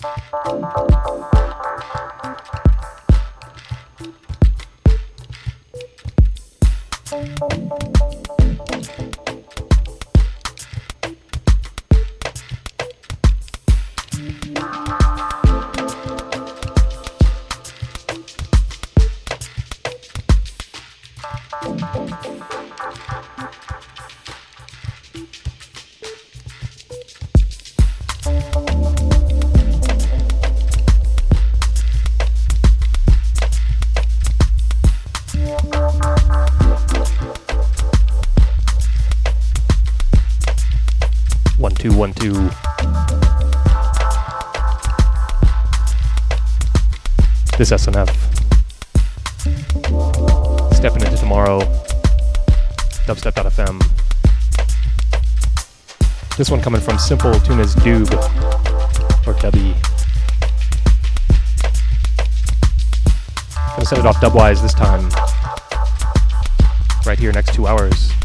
Música This SNF. Stepping into tomorrow. Dubstep.fm. This one coming from Simple Tuna's Doob or Dubby. Gonna set it off dubwise this time. Right here, next two hours.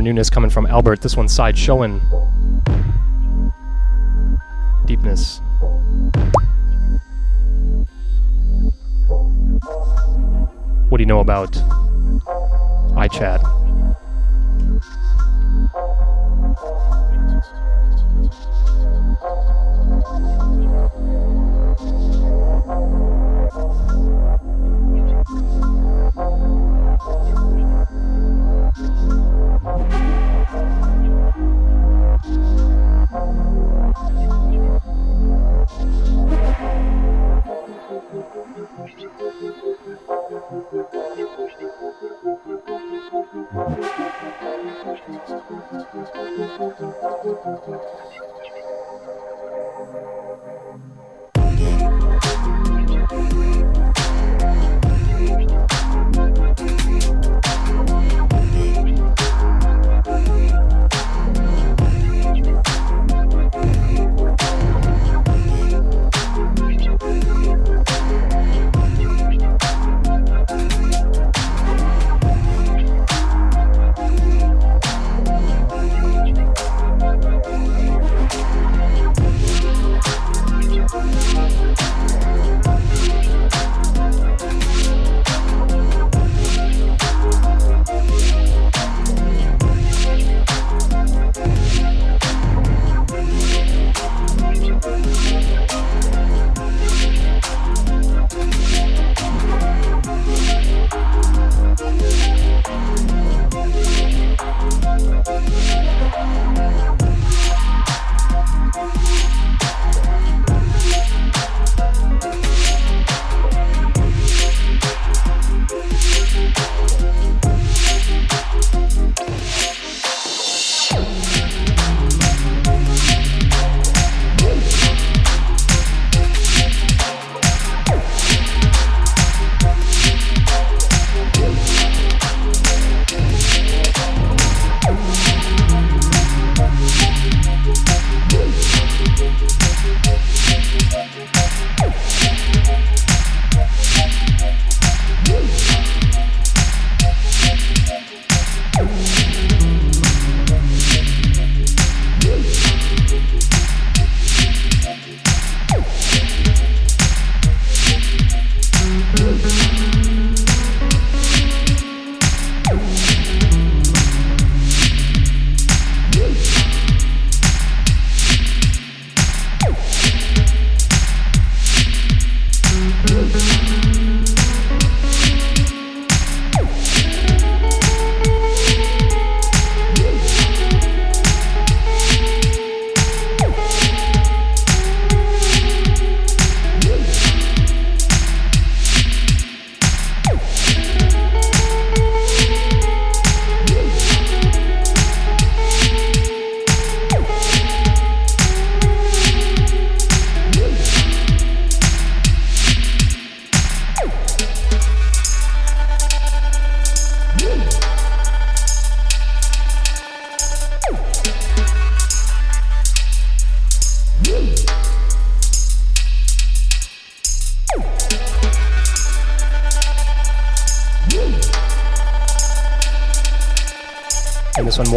Newness coming from Albert. This one's side showing.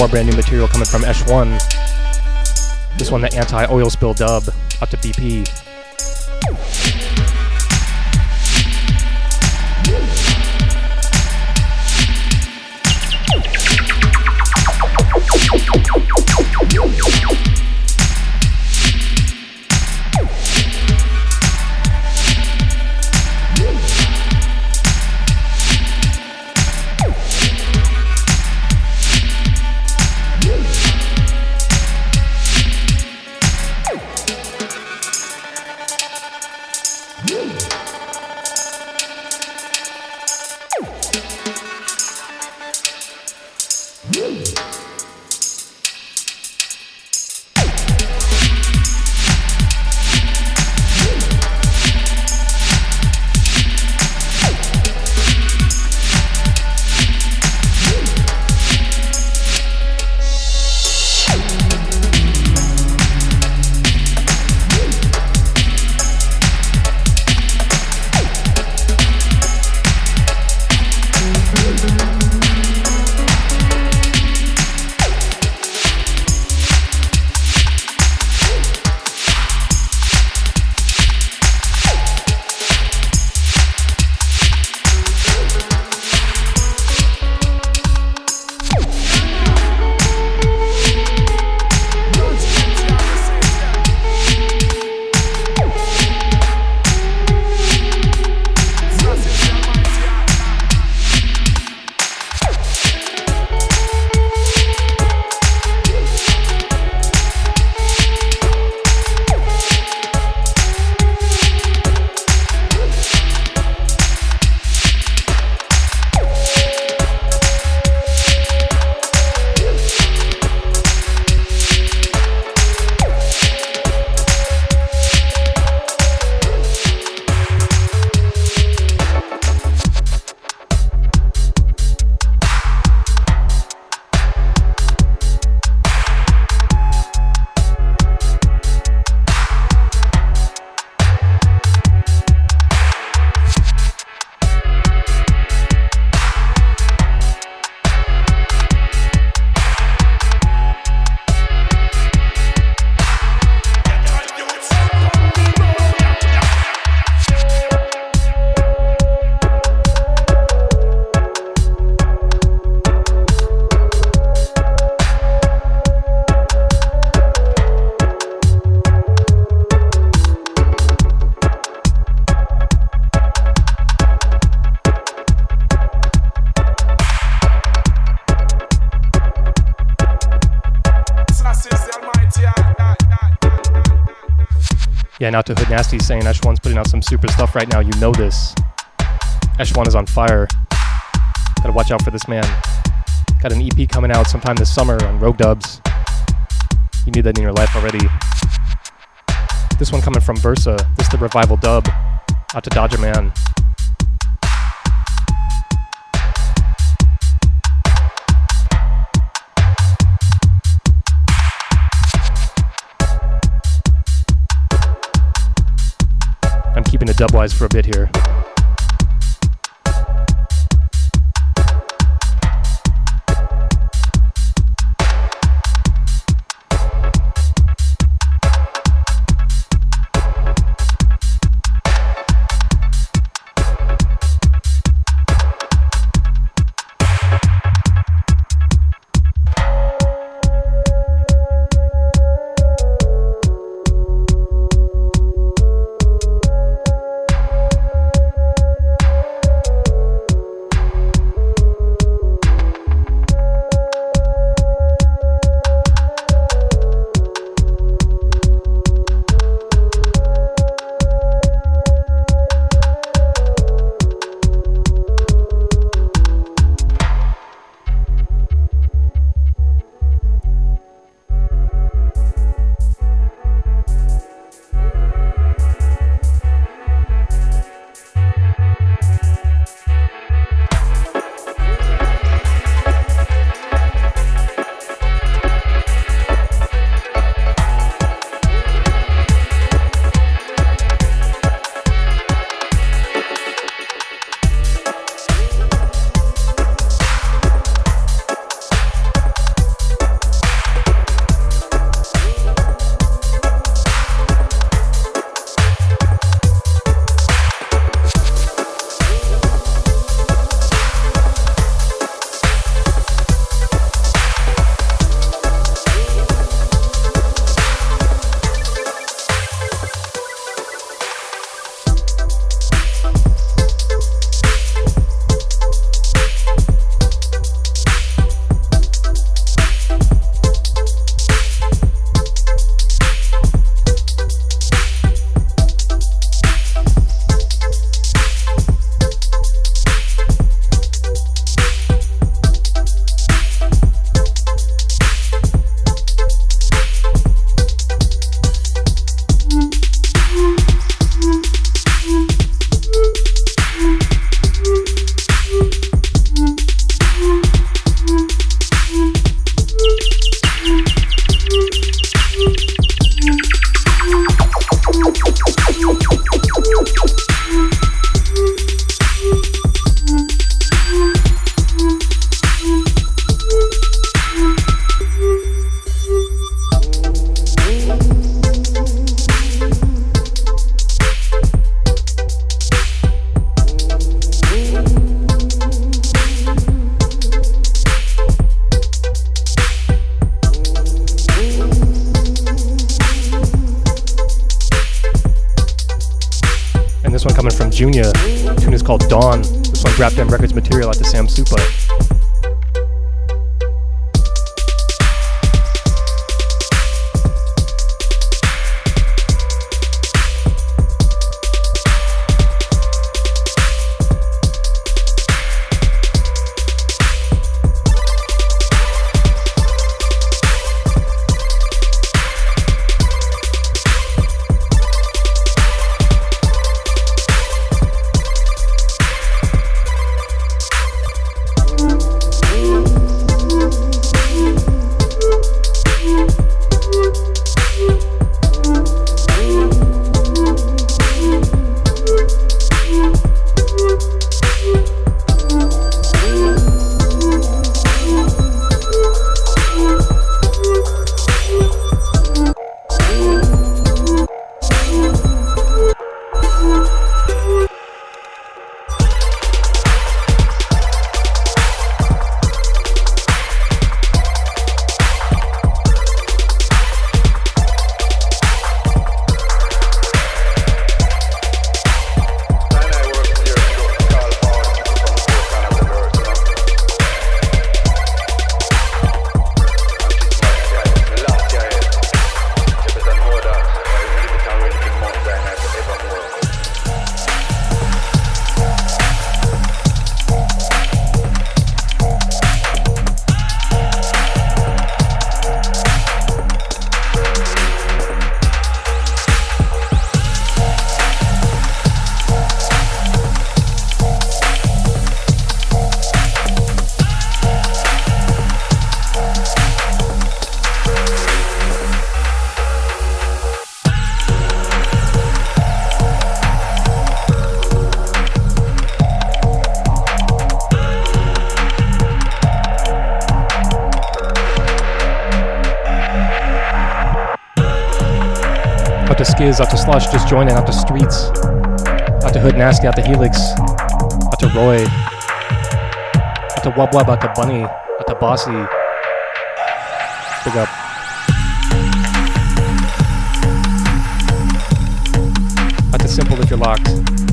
More brand new material coming from Esh1. This one the anti-oil spill dub up to BP. And out to Hood Nasty saying Esh1's putting out some super stuff right now. You know this. Esh1 is on fire. Gotta watch out for this man. Got an EP coming out sometime this summer on Rogue Dubs. You need that in your life already. This one coming from Versa. This is the revival dub. Out to Dodger Man. Dubwise for a bit here. Dawn. This one Rap Dem Records material at the Sam Super. Joining, out to Streets, out to Hood Nasty, out to Helix, out to Roy, out to Wub Wub, out to Bunny, out to Bossy. Big up. Out to Simple if you're locked.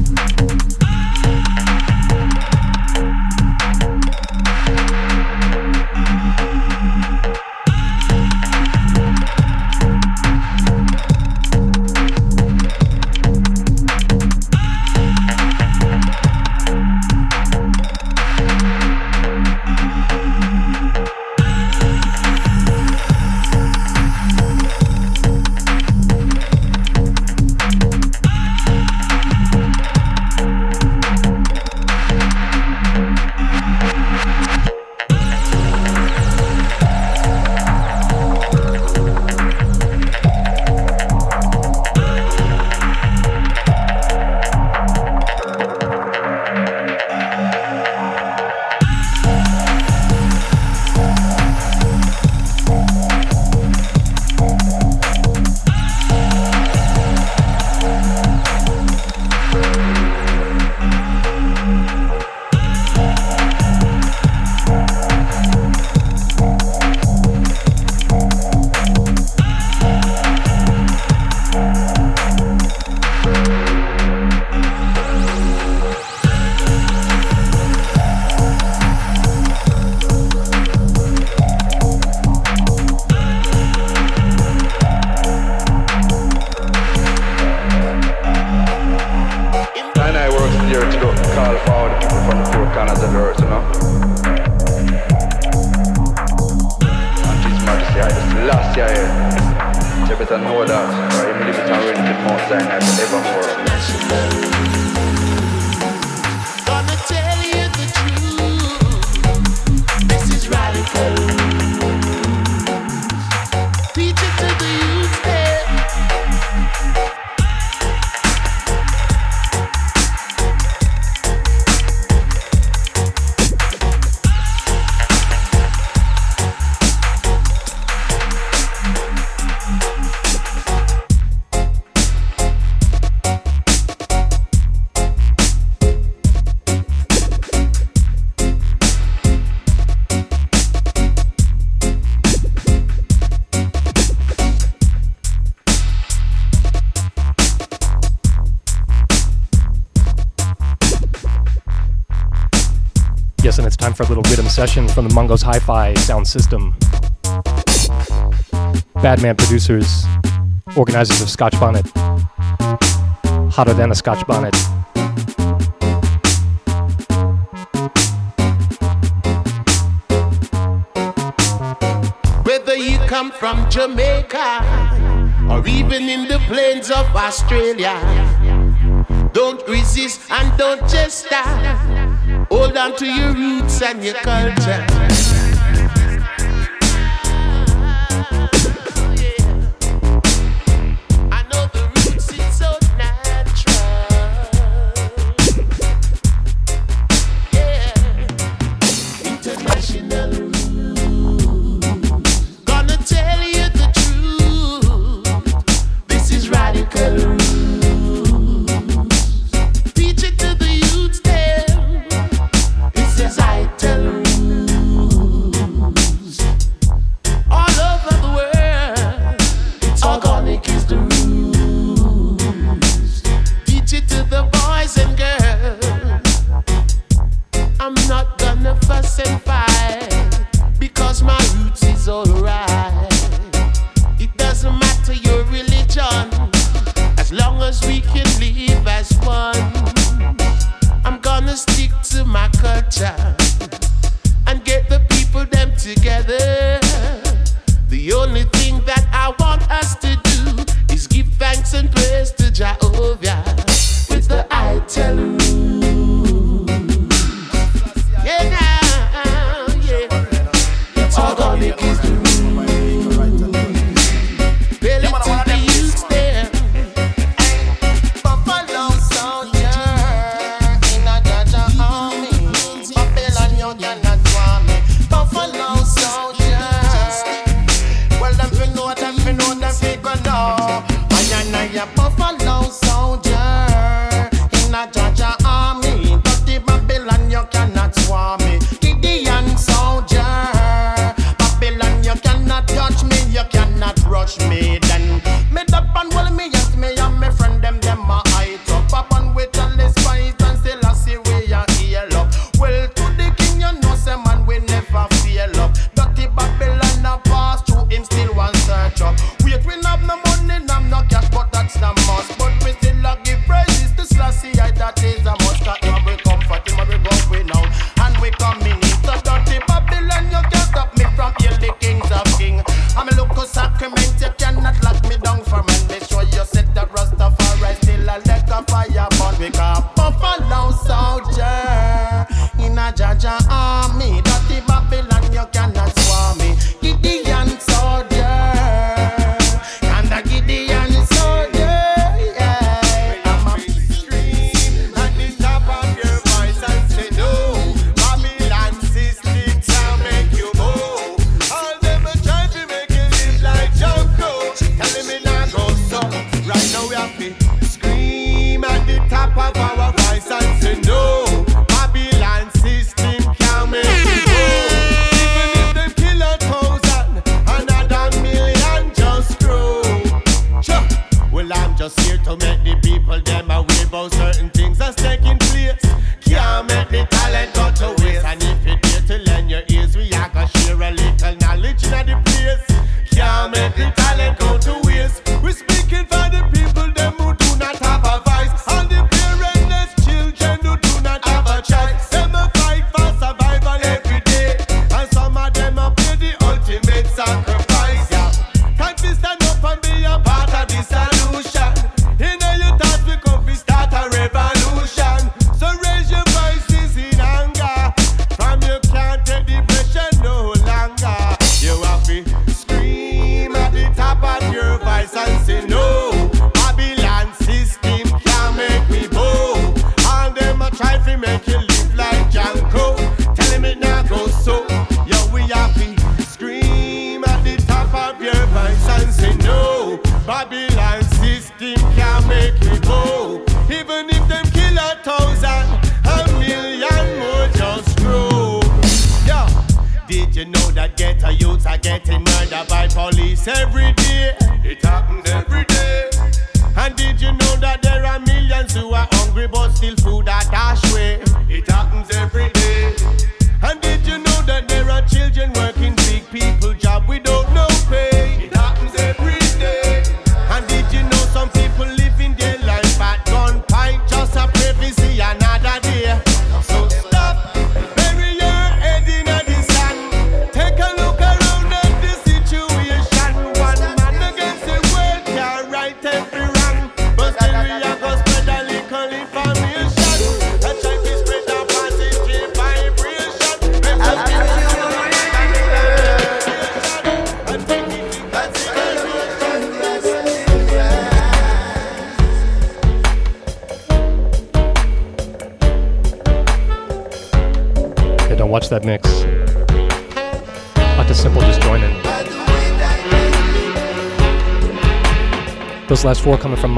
Session from the Mungos Hi Fi sound system. Badman producers, organizers of Scotch Bonnet. Hotter than a Scotch Bonnet. Whether you come from Jamaica or even in the plains of Australia, don't resist and don't just stop. Hold on to your roots and your culture.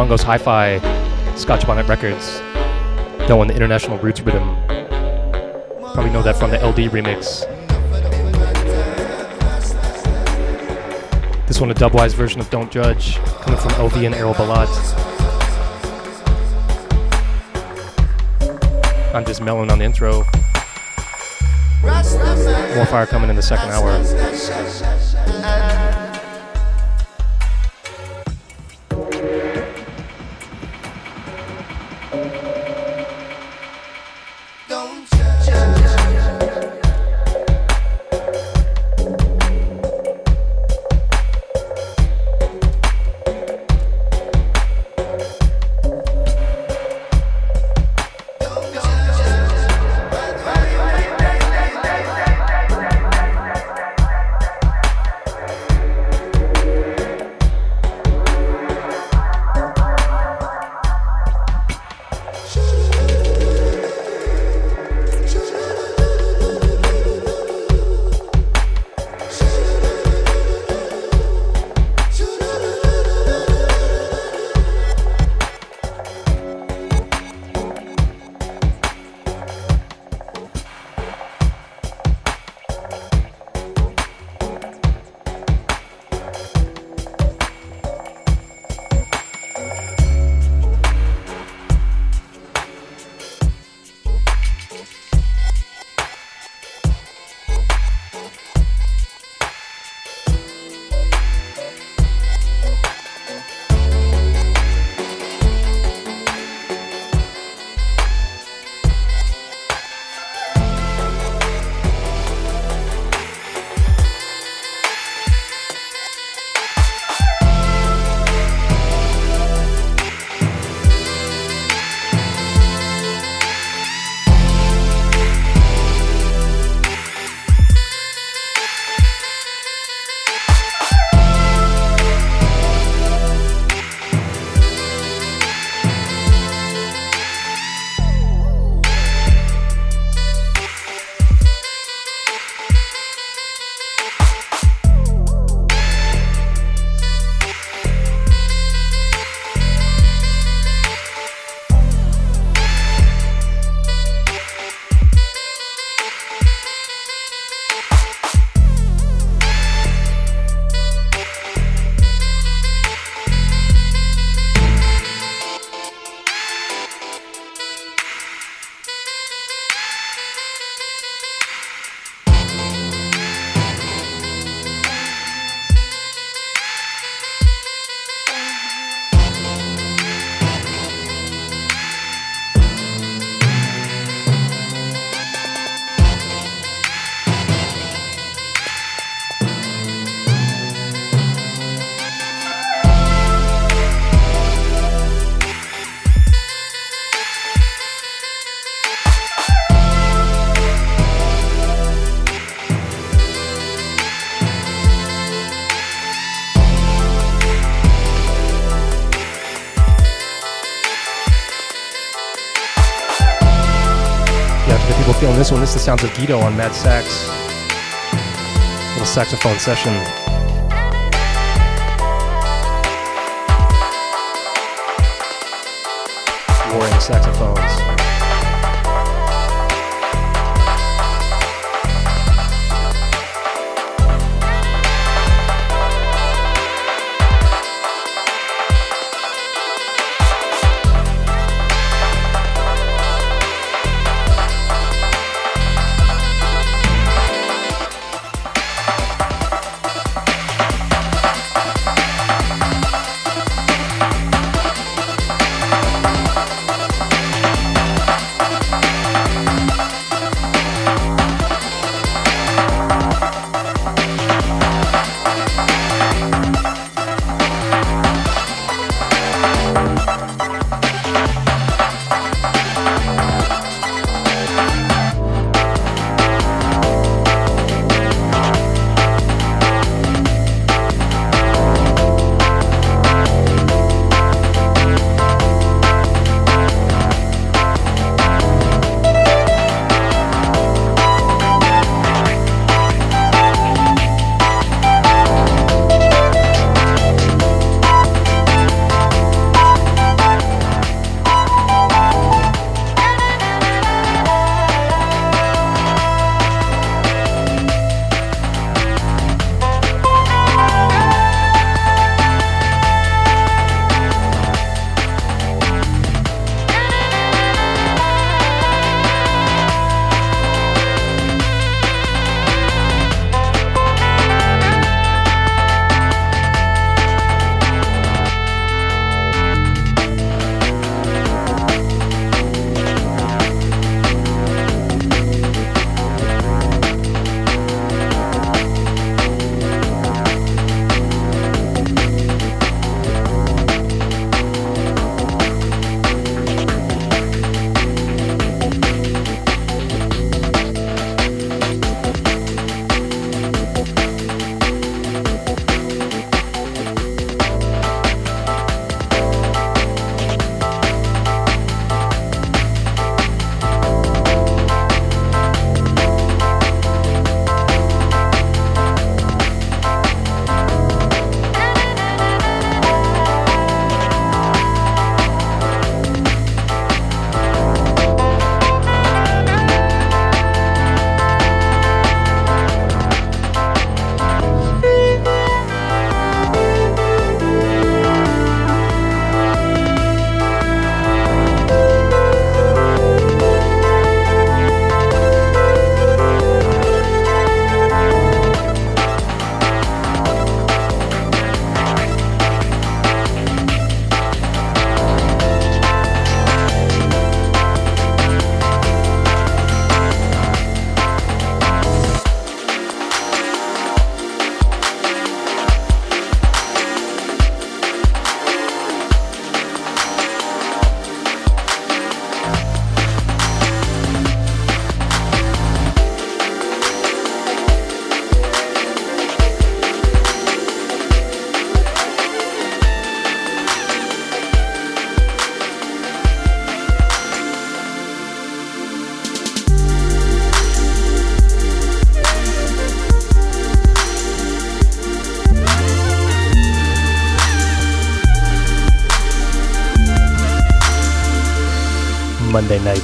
Mungo's Hi-Fi, Scotch Bonnet Records. That one, the International Roots Rhythm. Probably know that from the LD remix. This one, a dubwise version of Don't Judge, coming from LV and Errol Bellot. I'm just melting on the intro. More fire coming in the second hour. Sounds of Guido on Mad Sax. Little saxophone session. Warring saxophones.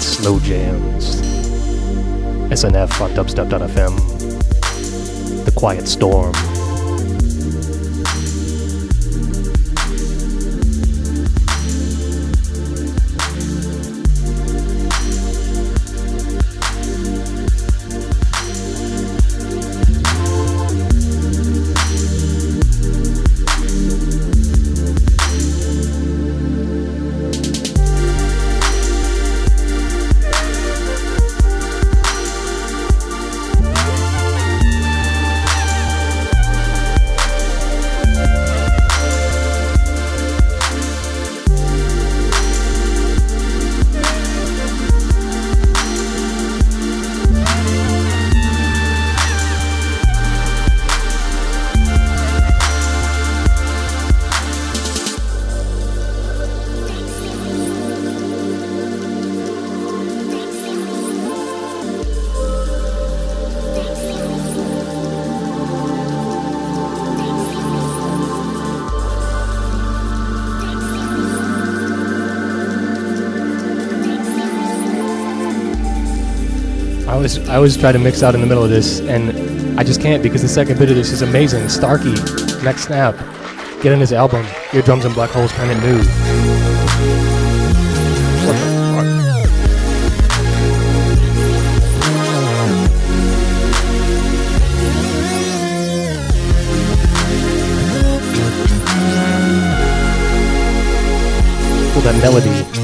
Slow jams. SNF on dubstep.fm. The Quiet Storm. I always try to mix out in the middle of this, and I just can't because the second bit of this is amazing. Starkey, next snap, get in his album, Eardrums and Black Holes, kind of new. that melody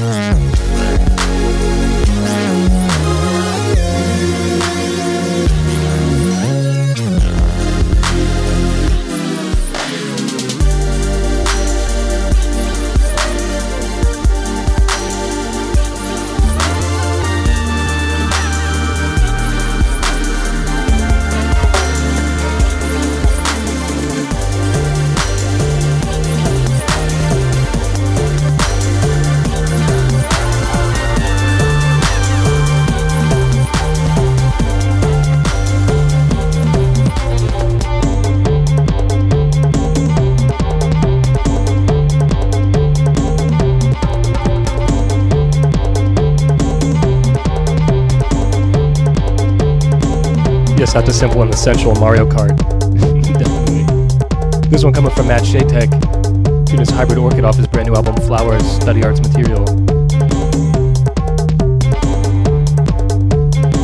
simple and the sensual Mario Kart. Definitely. This one coming from Matt Shadetek. Tune his Hybrid Orchid off his brand new album Flowers, Study Arts Material.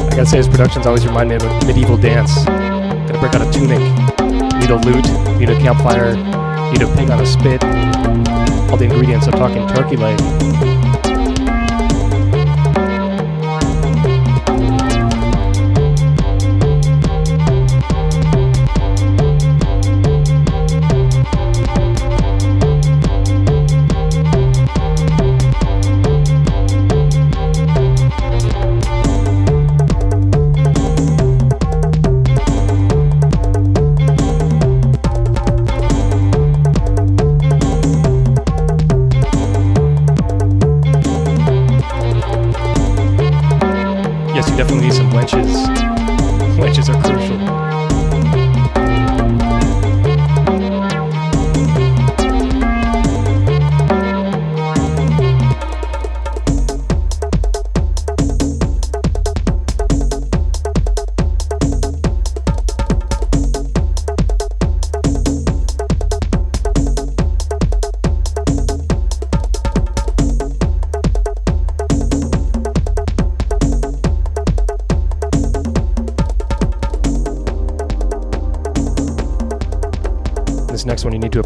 I gotta say, his productions always remind me of a medieval dance. Gotta break out a tunic, need a lute, need a campfire, need a pig on a spit. All the ingredients, I'm talking turkey leg.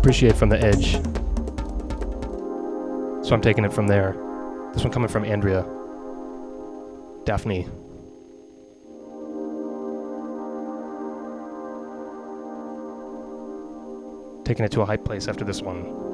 Appreciate from the edge. So I'm taking it from there. This one coming from Andrea. Daphne. Taking it to a high place after this one.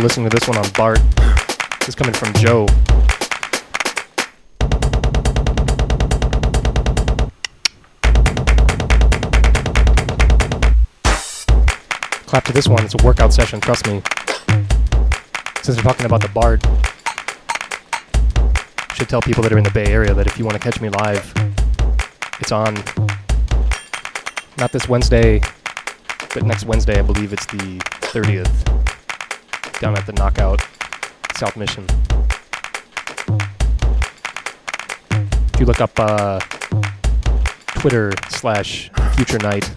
Listening to this one on BART. This is coming from Joe. Clap to this one, it's a workout session, trust me. Since we're talking about the BART, should tell people that are in the Bay Area that if you want to catch me live, it's on. Not this Wednesday, but next Wednesday, I believe it's the 30th down at the Knockout South Mission. If you look up uh, Twitter slash Future Night,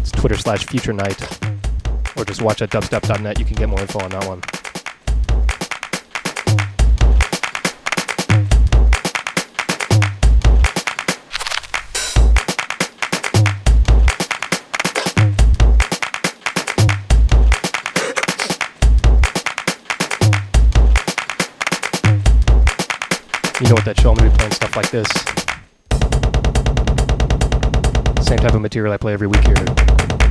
it's Twitter slash Future Night, or just watch at dubstep.net, you can get more info on that one. You know what that show, I'm to be playing stuff like this. Same type of material I play every week here.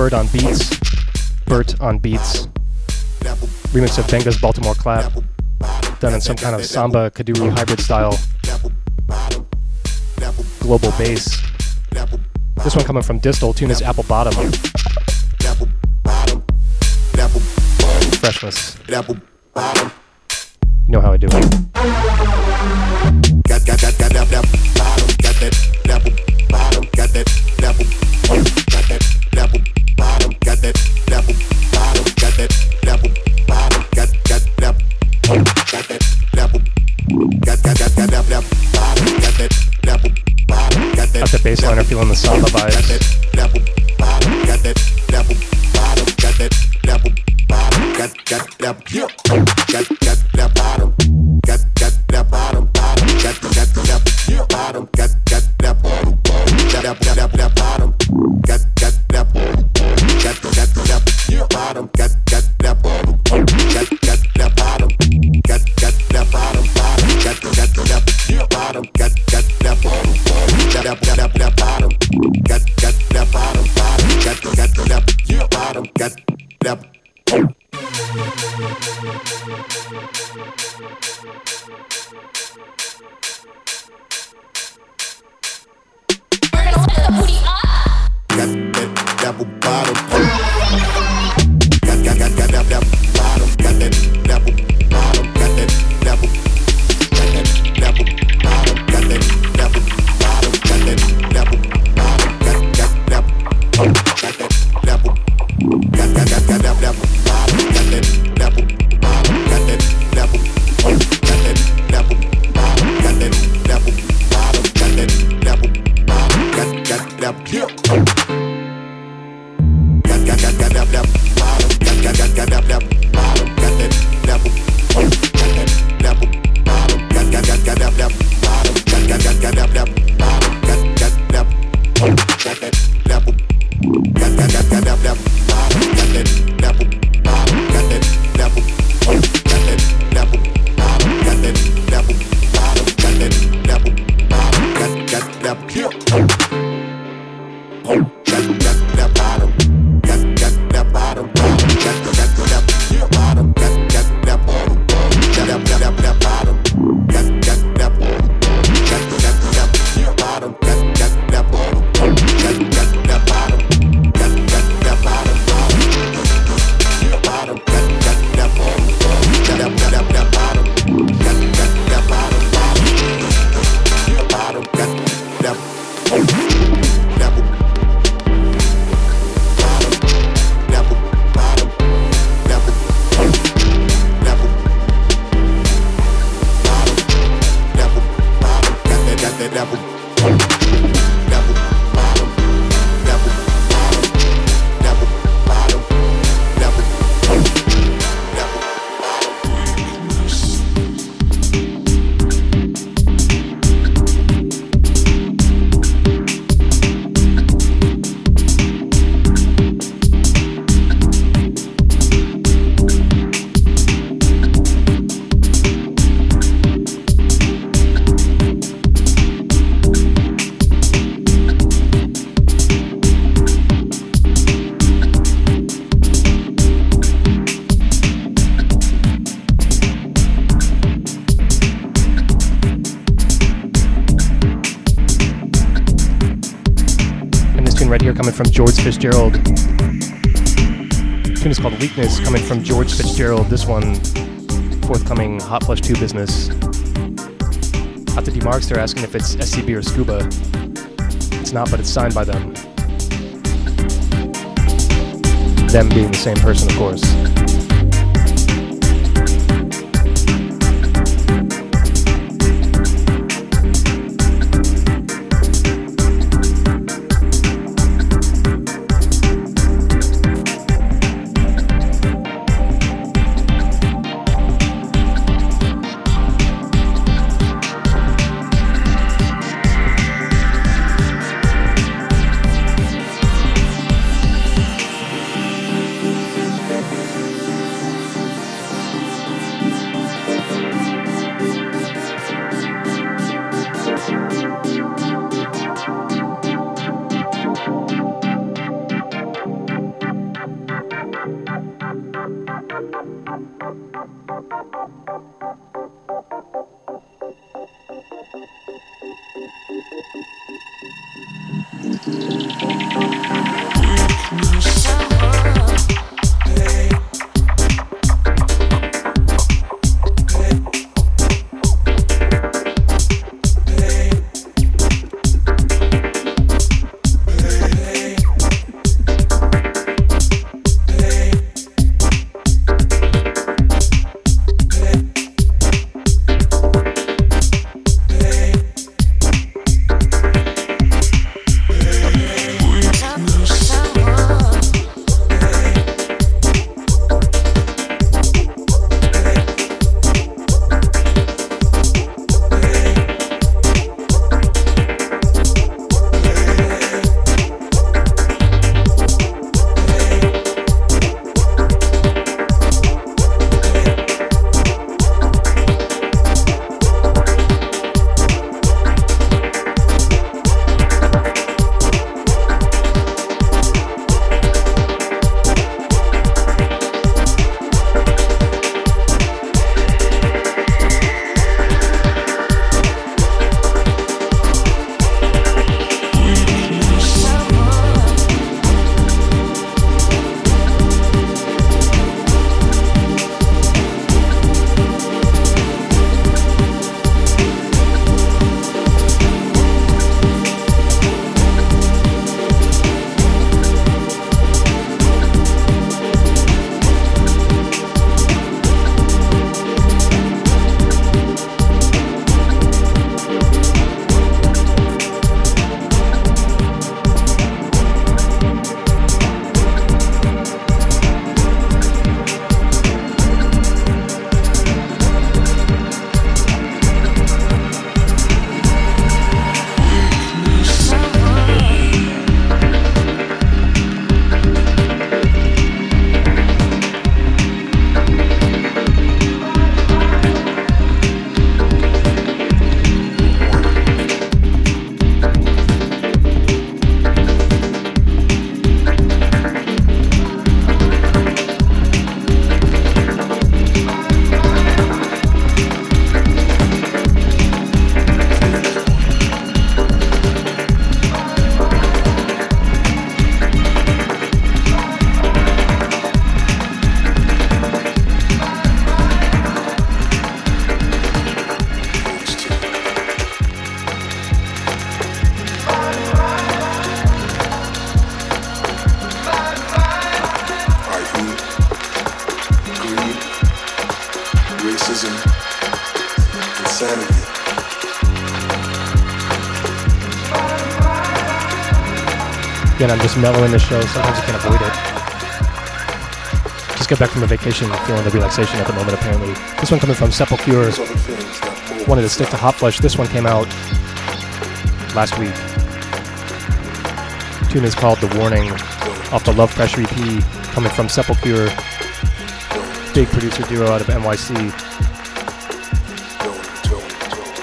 Bird on Beats, Bert on Beats, remix of Benga's Baltimore Clap, done in some kind of samba kuduro hybrid style, global bass. This one coming from Distal, tune is Apple Bottom. Freshness. You know how I do it. Fitzgerald. The tune is called Weakness, coming from George Fitzgerald. This one, forthcoming Hotflush 2 business. Out to D-Marks, they're asking if it's SCB or Scuba. It's not, but it's signed by them. Them being the same person, of course. Again, I'm mellowing the show. Sometimes you can't avoid it. Just got back from a vacation feeling the relaxation at the moment, apparently. This one coming from Sepalcure. Wanted to stick to Hotflush. This one came out last week. tune is called The Warning off the Love Pressure EP coming from Sepalcure. Big producer duo out of NYC.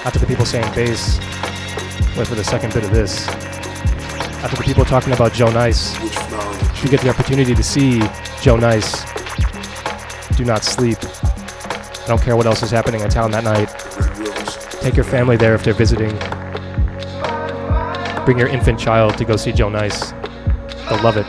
After the people saying bass, wait for the second bit of this. To the people talking about Joe Nice. If you get the opportunity to see Joe Nice, do not sleep. I don't care what else is happening in town that night. Take your family there if they're visiting. Bring your infant child to go see Joe Nice. They'll love it.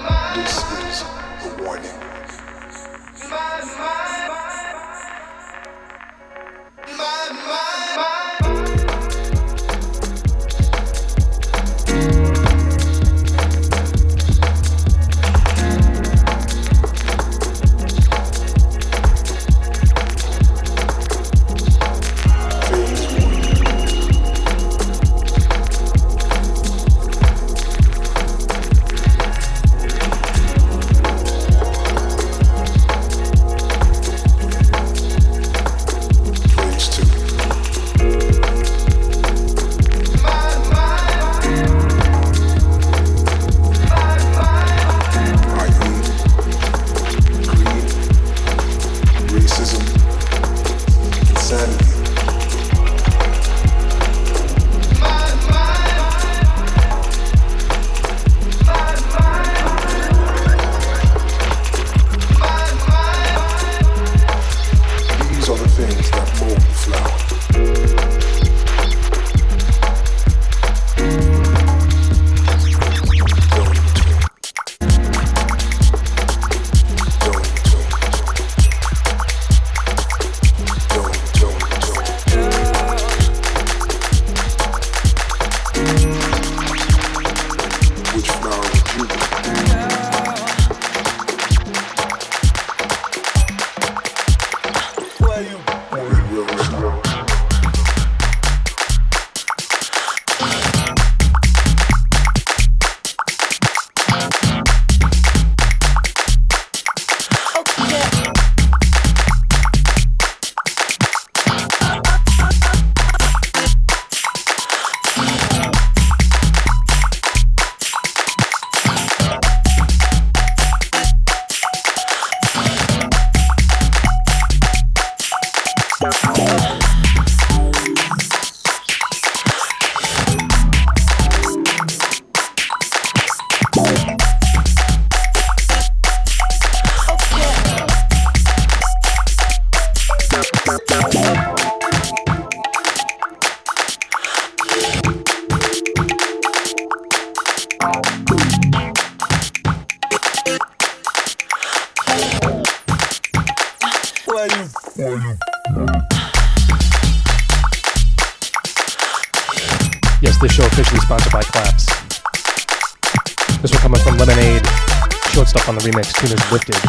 Tune is Lifted.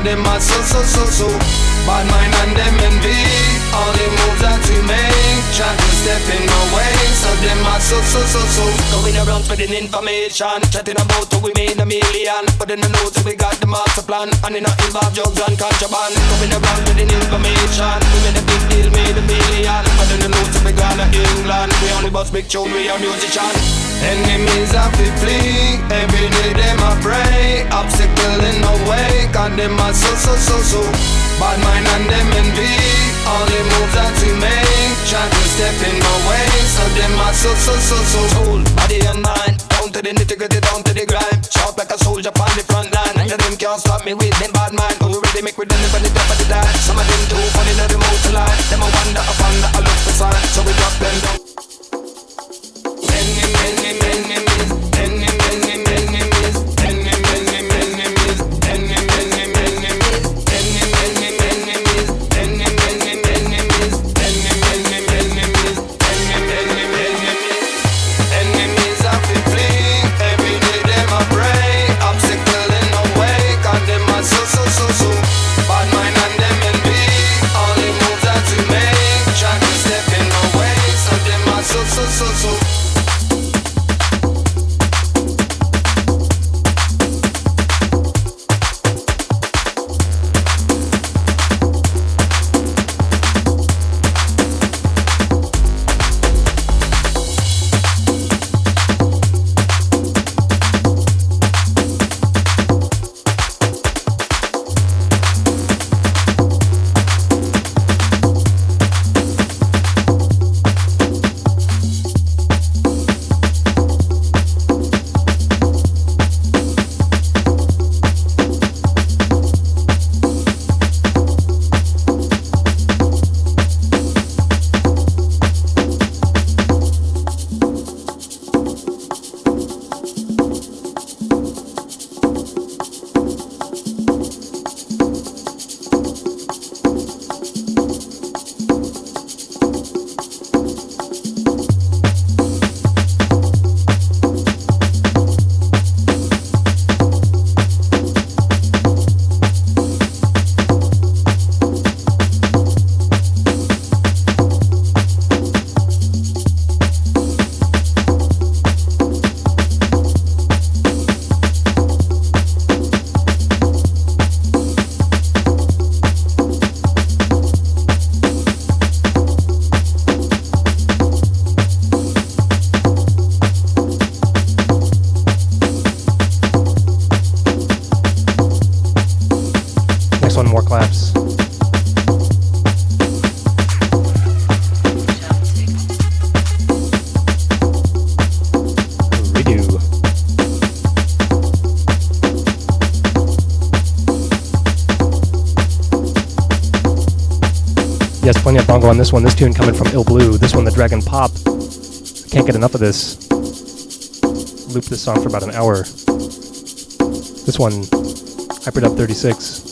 God them are so so so so. Bad mind and them envy, all the moves that we make. Try to step in my way, so them are so so so so. Going around spreading information, chatting about how we made a million. But in the notes we got the master plan, and it not involve drugs and contraband. Going around spreading information, we made a big deal, made a million. But in the notes we got England, we only bust big tune, we are musician Enemies have to flee Every day them I pray Obstacle in the way God them are so so so so? Bad mind and them envy All the moves that we make. Try to step in my way So them are so so so so. Soul, body and mind Down to the nitty gritty, down to the grind Sharp like a soldier on the front line. And them can't stop me with them bad mind. Who ready make with them when the top of the die Some of them too funny, now they move to lie Them a wonder, I wonder, I look for sign So we drop them down on this one. This tune coming from Ill Blu. This one, the Dragon Pop. Can't get enough of this. Loop this song for about an hour. This one, Hyperdub 36.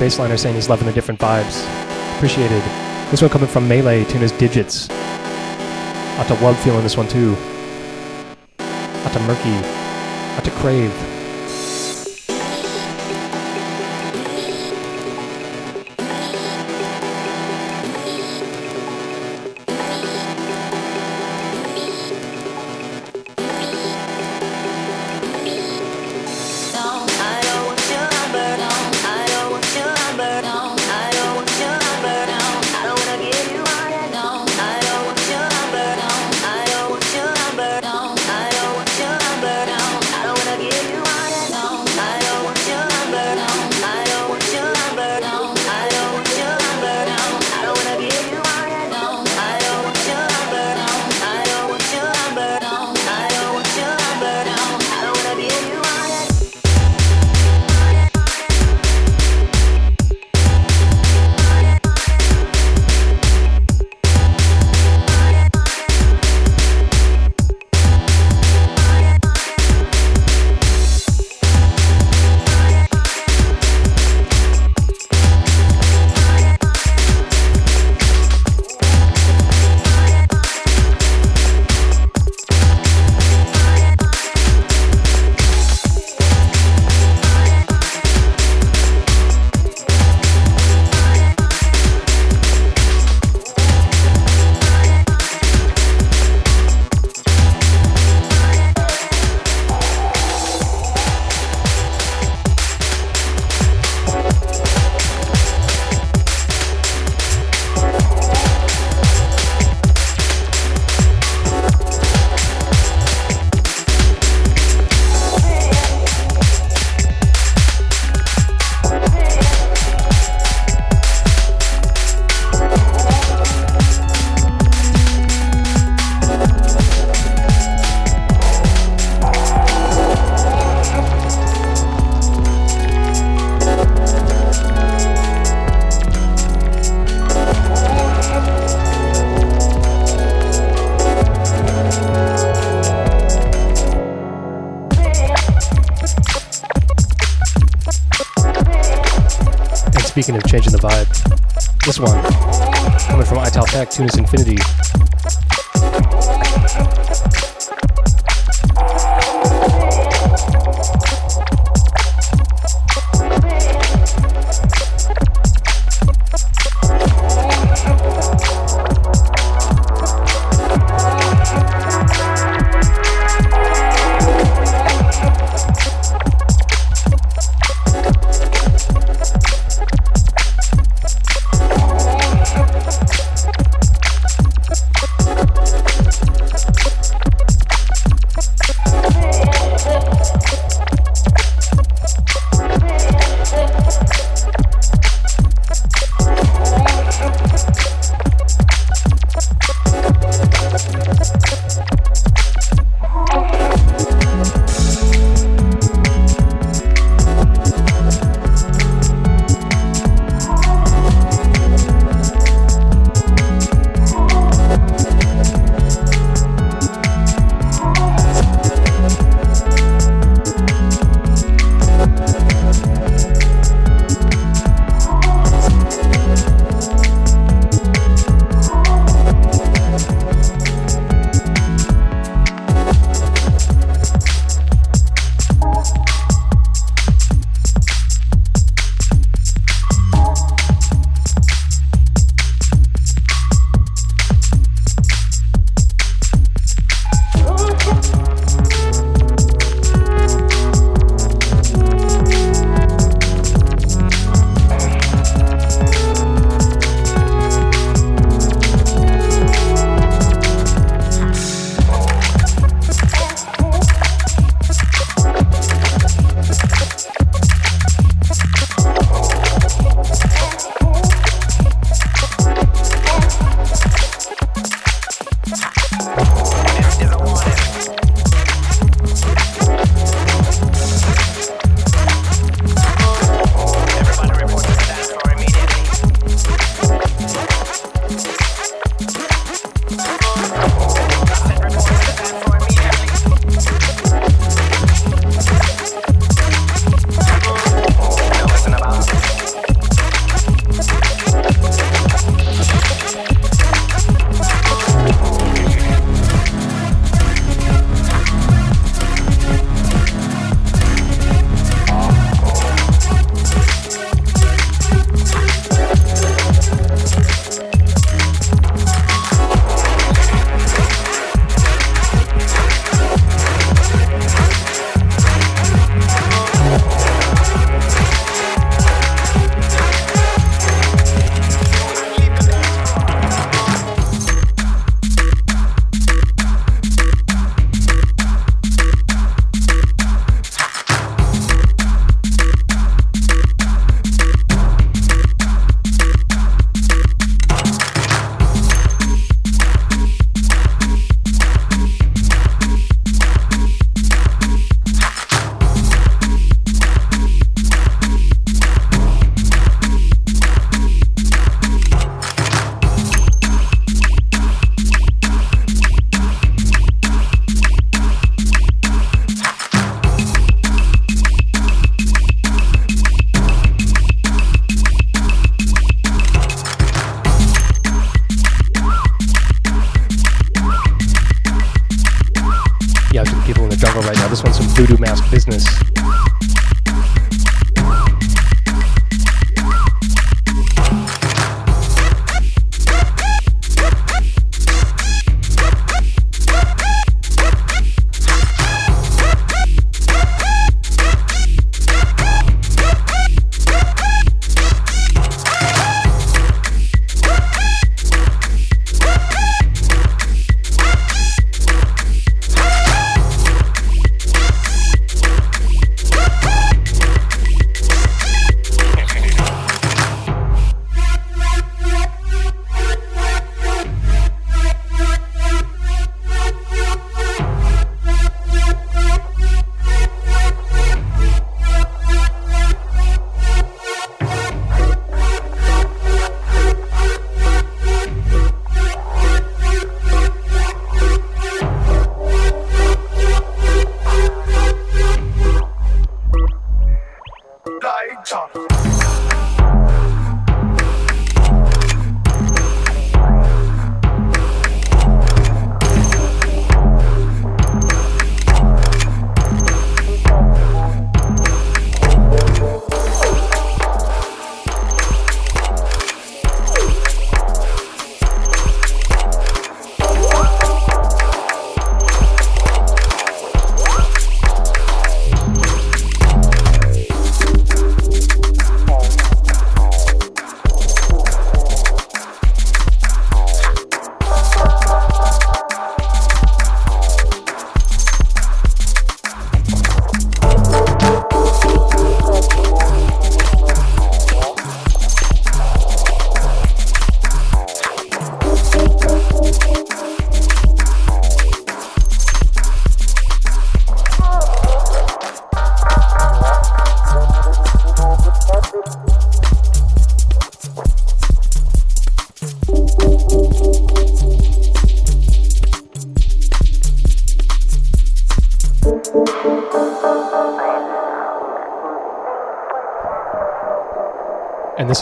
To saying he's loving the different vibes. Appreciated. This one coming from Melee, tune is Digits. Out to Wub feeling this one too. Out to Murky. Out to Crave. Tunis Infinity.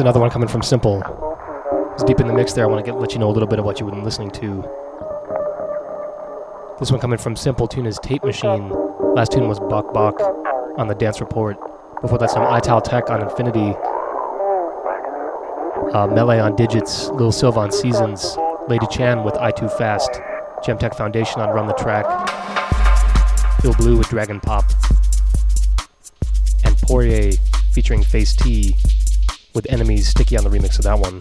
Another one coming from Simple. It's deep in the mix there. I want to get let you know a little bit of what you've been listening to. This one coming from Simple tune is Tape Machine. Last tune was Bok Bok on the Dance Report. Before that, some Ital Tek on Infinity. Uh, Melee on Digits, Lil Silva on Seasons, Lady Chan with I Too Fast, Gemtech Foundation on Run the Track, Phil Blue with Dragon Pop, and Poirier featuring Face T with enemies sticky on the remix of that one.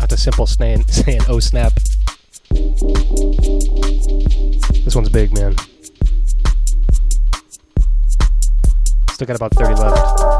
At a simple saying, saying oh snap. This one's big, man. Still got about 30 left.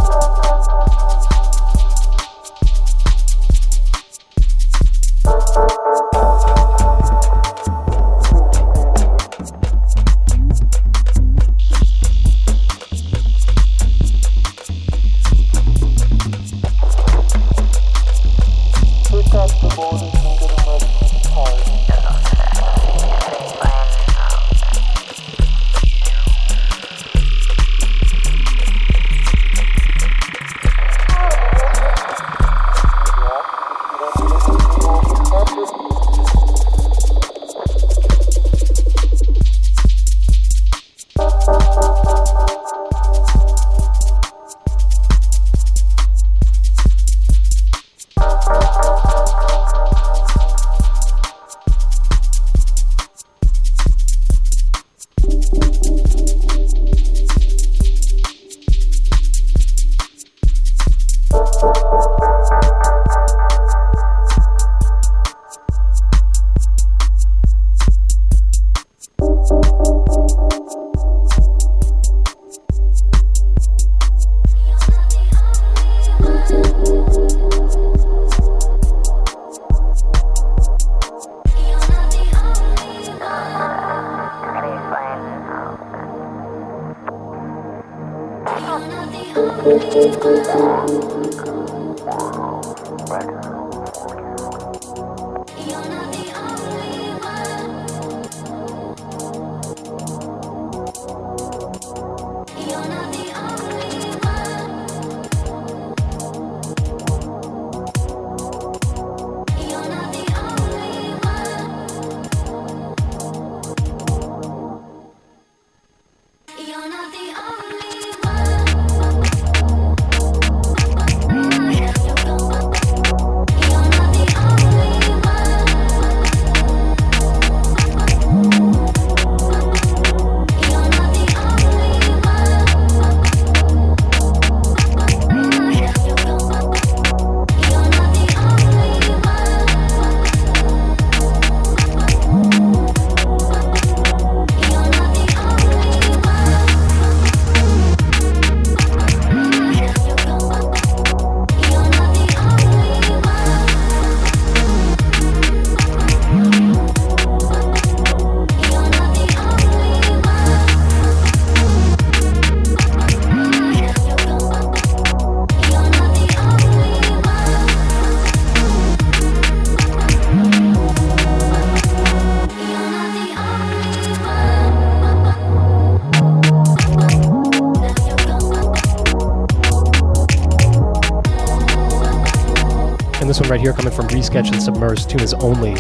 One right here coming from Resketch and Submerged. Tune is Only.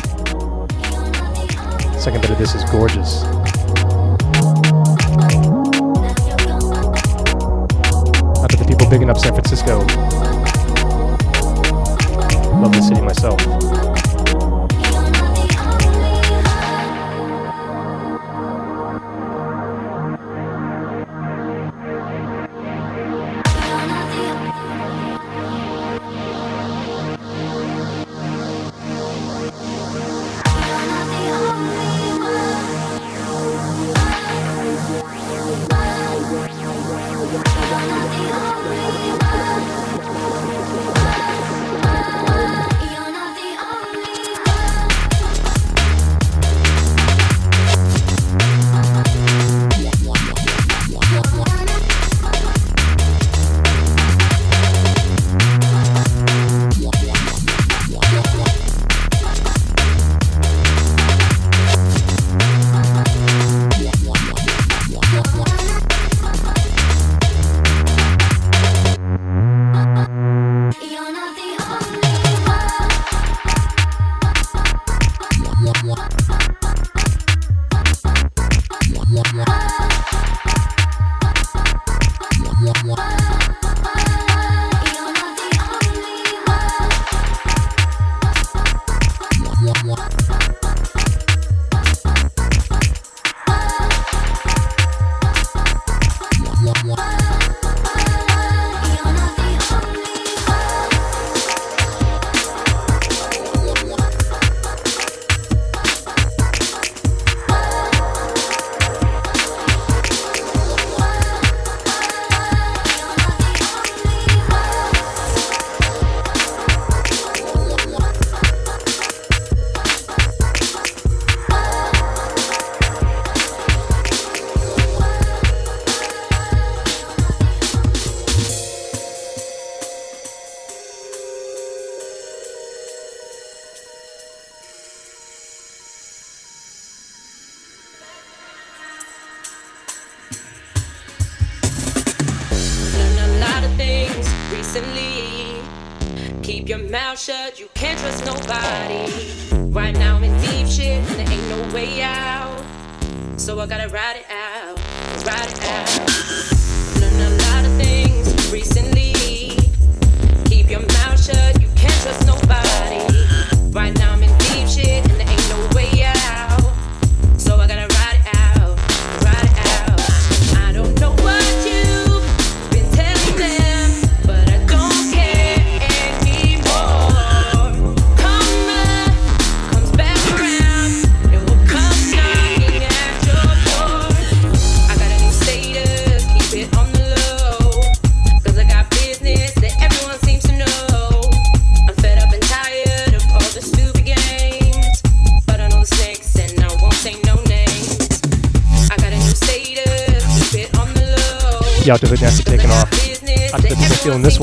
Second bit of this is Gorgeous. Out to the people bigging up San Francisco. Love the city myself.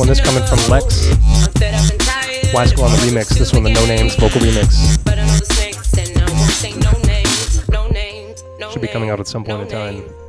One. This coming from Lex. Wasco on the remix. This one, the No Names vocal remix. Should be coming out at some point in time.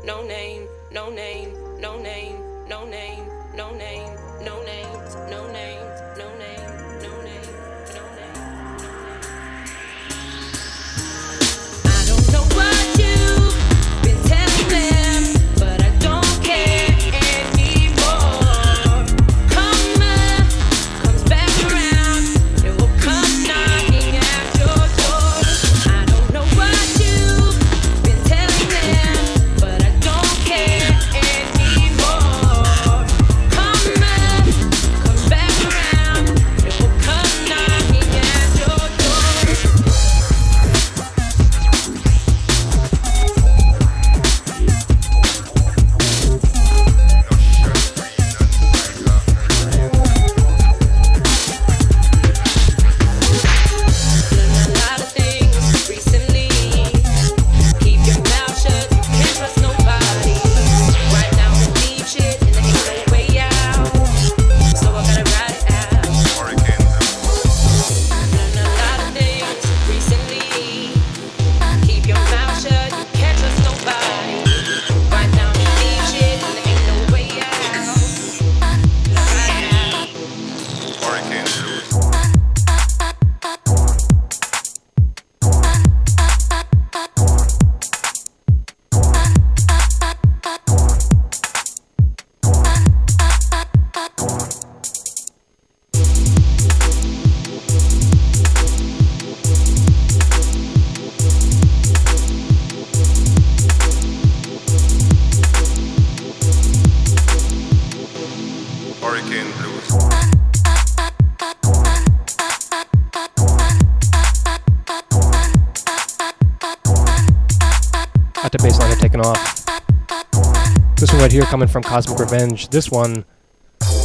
Coming from Cosmic Revenge. This one,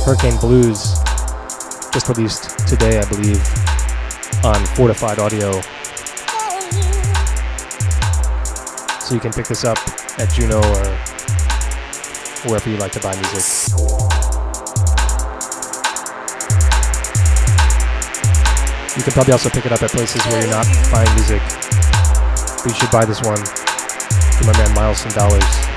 Hurricane Blues, just released today, I believe, on Fortified Audio. So you can pick this up at Juno or wherever you like to buy music. You can probably also pick it up at places where you're not buying music. But you should buy this one from my man Miles some dollars.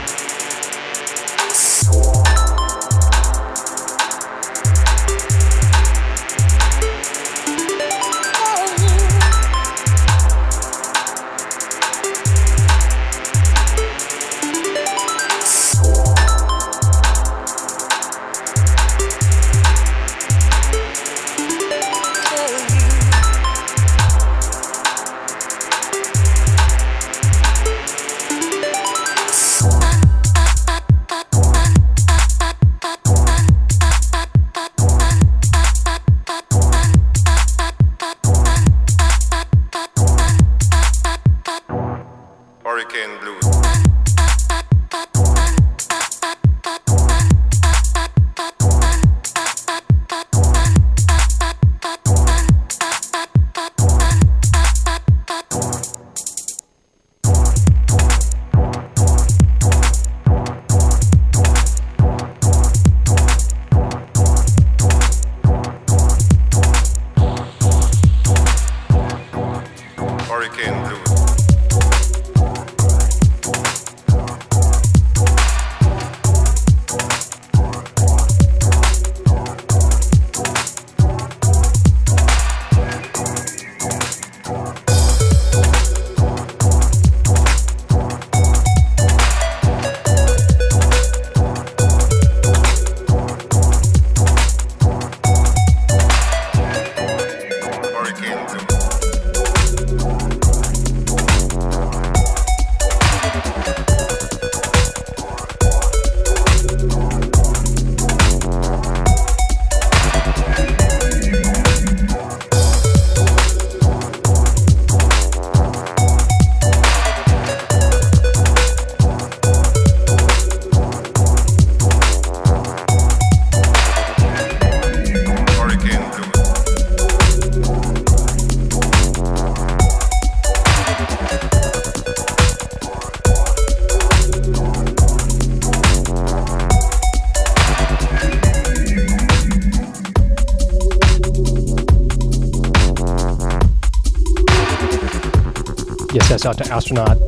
Out to Astronaut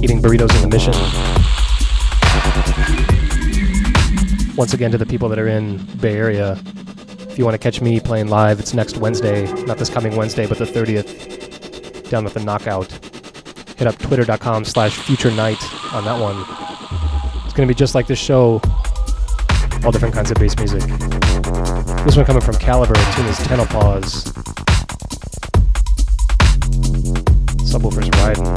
eating burritos in the mission. Once again, to the people that are in Bay Area, if you want to catch me playing live, it's next Wednesday, not this coming Wednesday, but the 30th, down at the Knockout. Hit up twitter.com slash future night on that one. It's going to be just like this show, all different kinds of bass music. This one coming from Calibre, tune is Tenopause. Subwoofers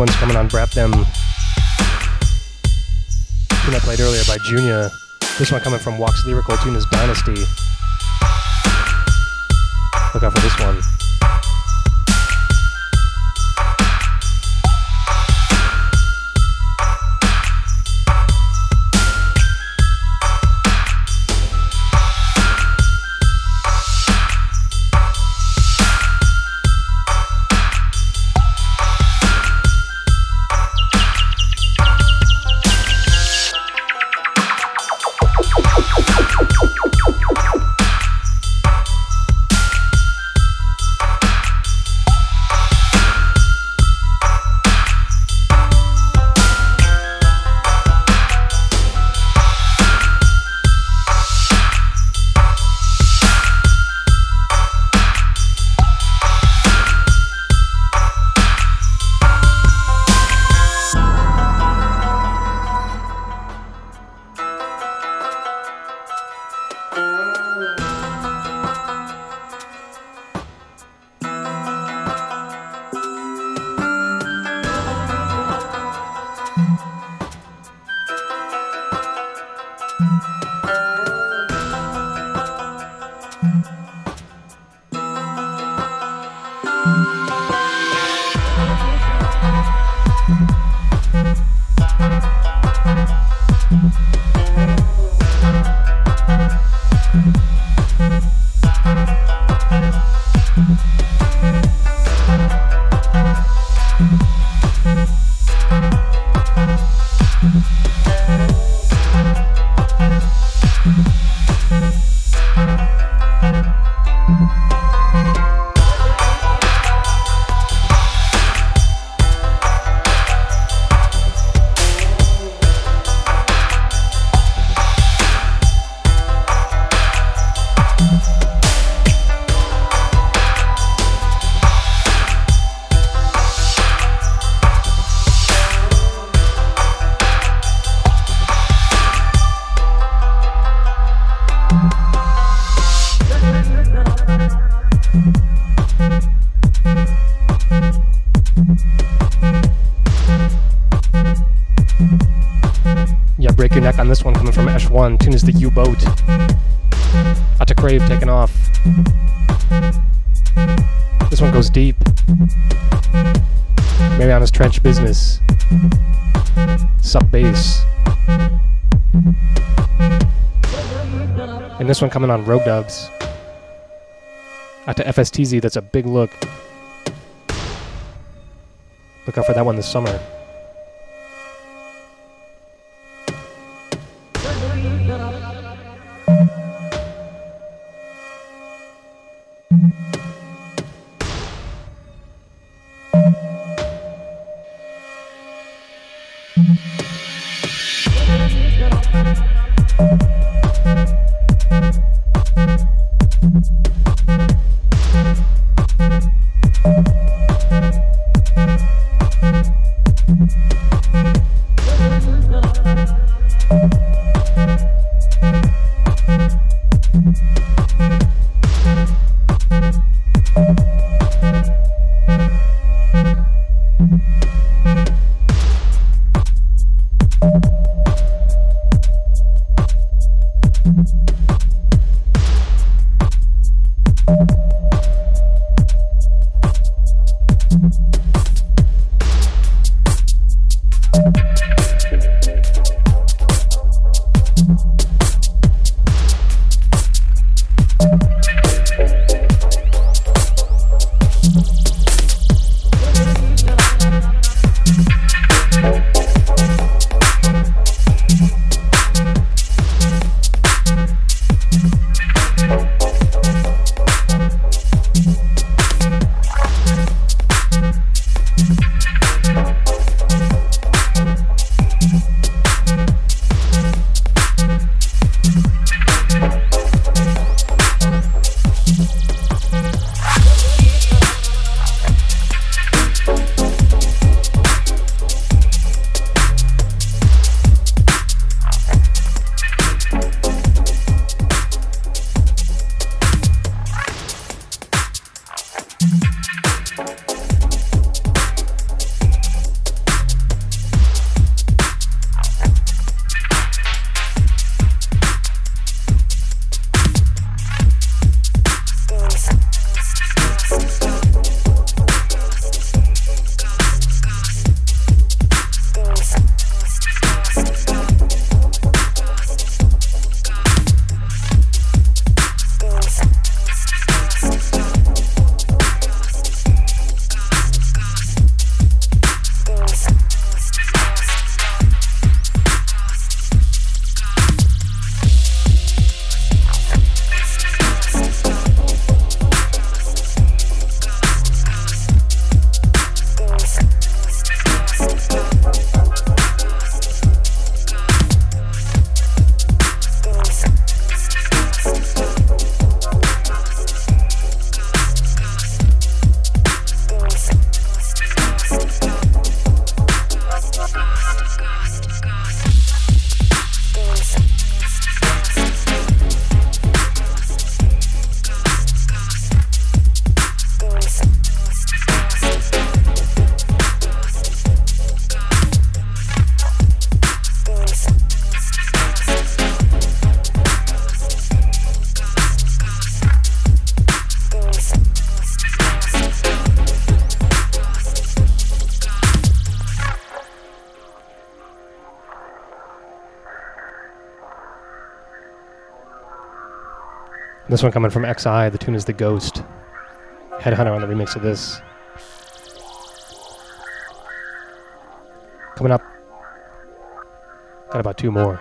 ones coming on Brap Them. Tune I played earlier by Junior. This one coming from Wax Lyrical, tune is Dynasty. Look out for this one. One. Tune is the U boat. To Crave taking off. This one goes deep. Maybe on his Trench Business. Sub bass. And this one coming on Rogue Dubs. Out to FSTZ, that's a big look. Look out for that one this summer. This one coming from XI. The tune is The Ghost. Headhunter on the remix of this. Coming up. Got about two more.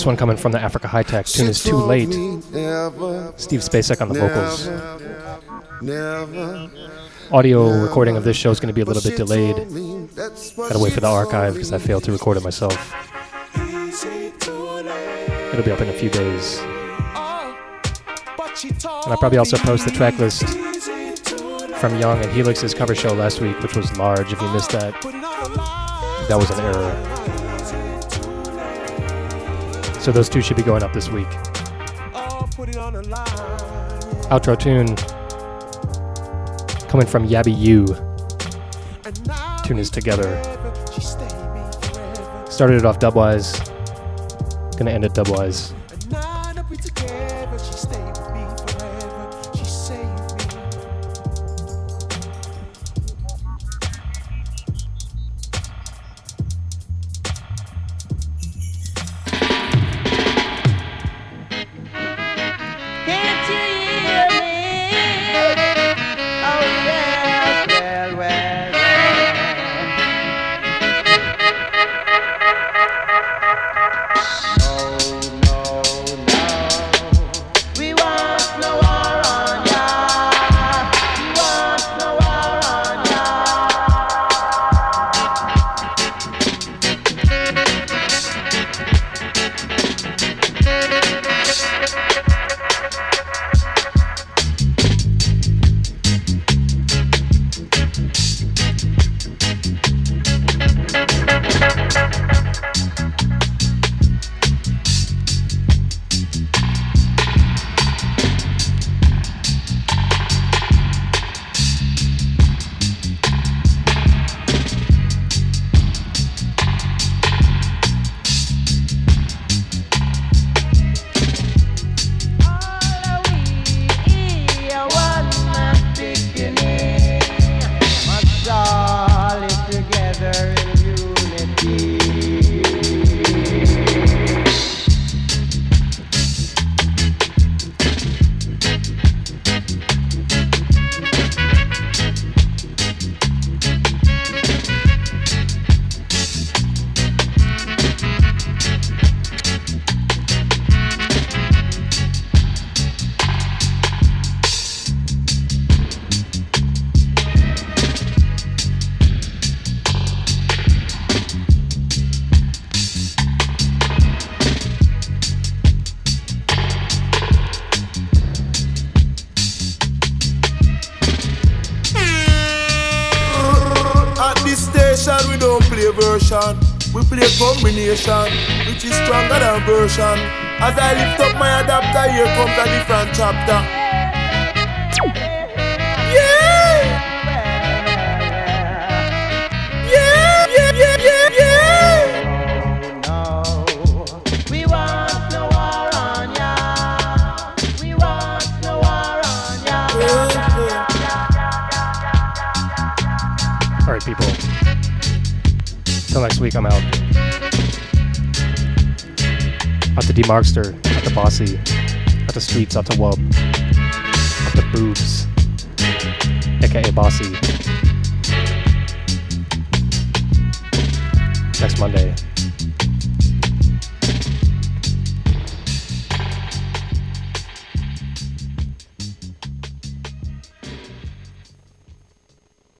This one coming from the Africa Hitech tune is too late. Steve Spacek on the vocals. Never, Audio recording of this show is going to be a little bit delayed. Gotta wait for the archive because I failed to record it myself. It'll be up in a few days. And I probably also post the track list from Young and Helix's cover show last week, which was large. If you missed that, that was an error. So those two should be going up this week. Outro tune coming from Yabby You. Tune is together. Started it off dubwise. Gonna end it dubwise. Out to Streets,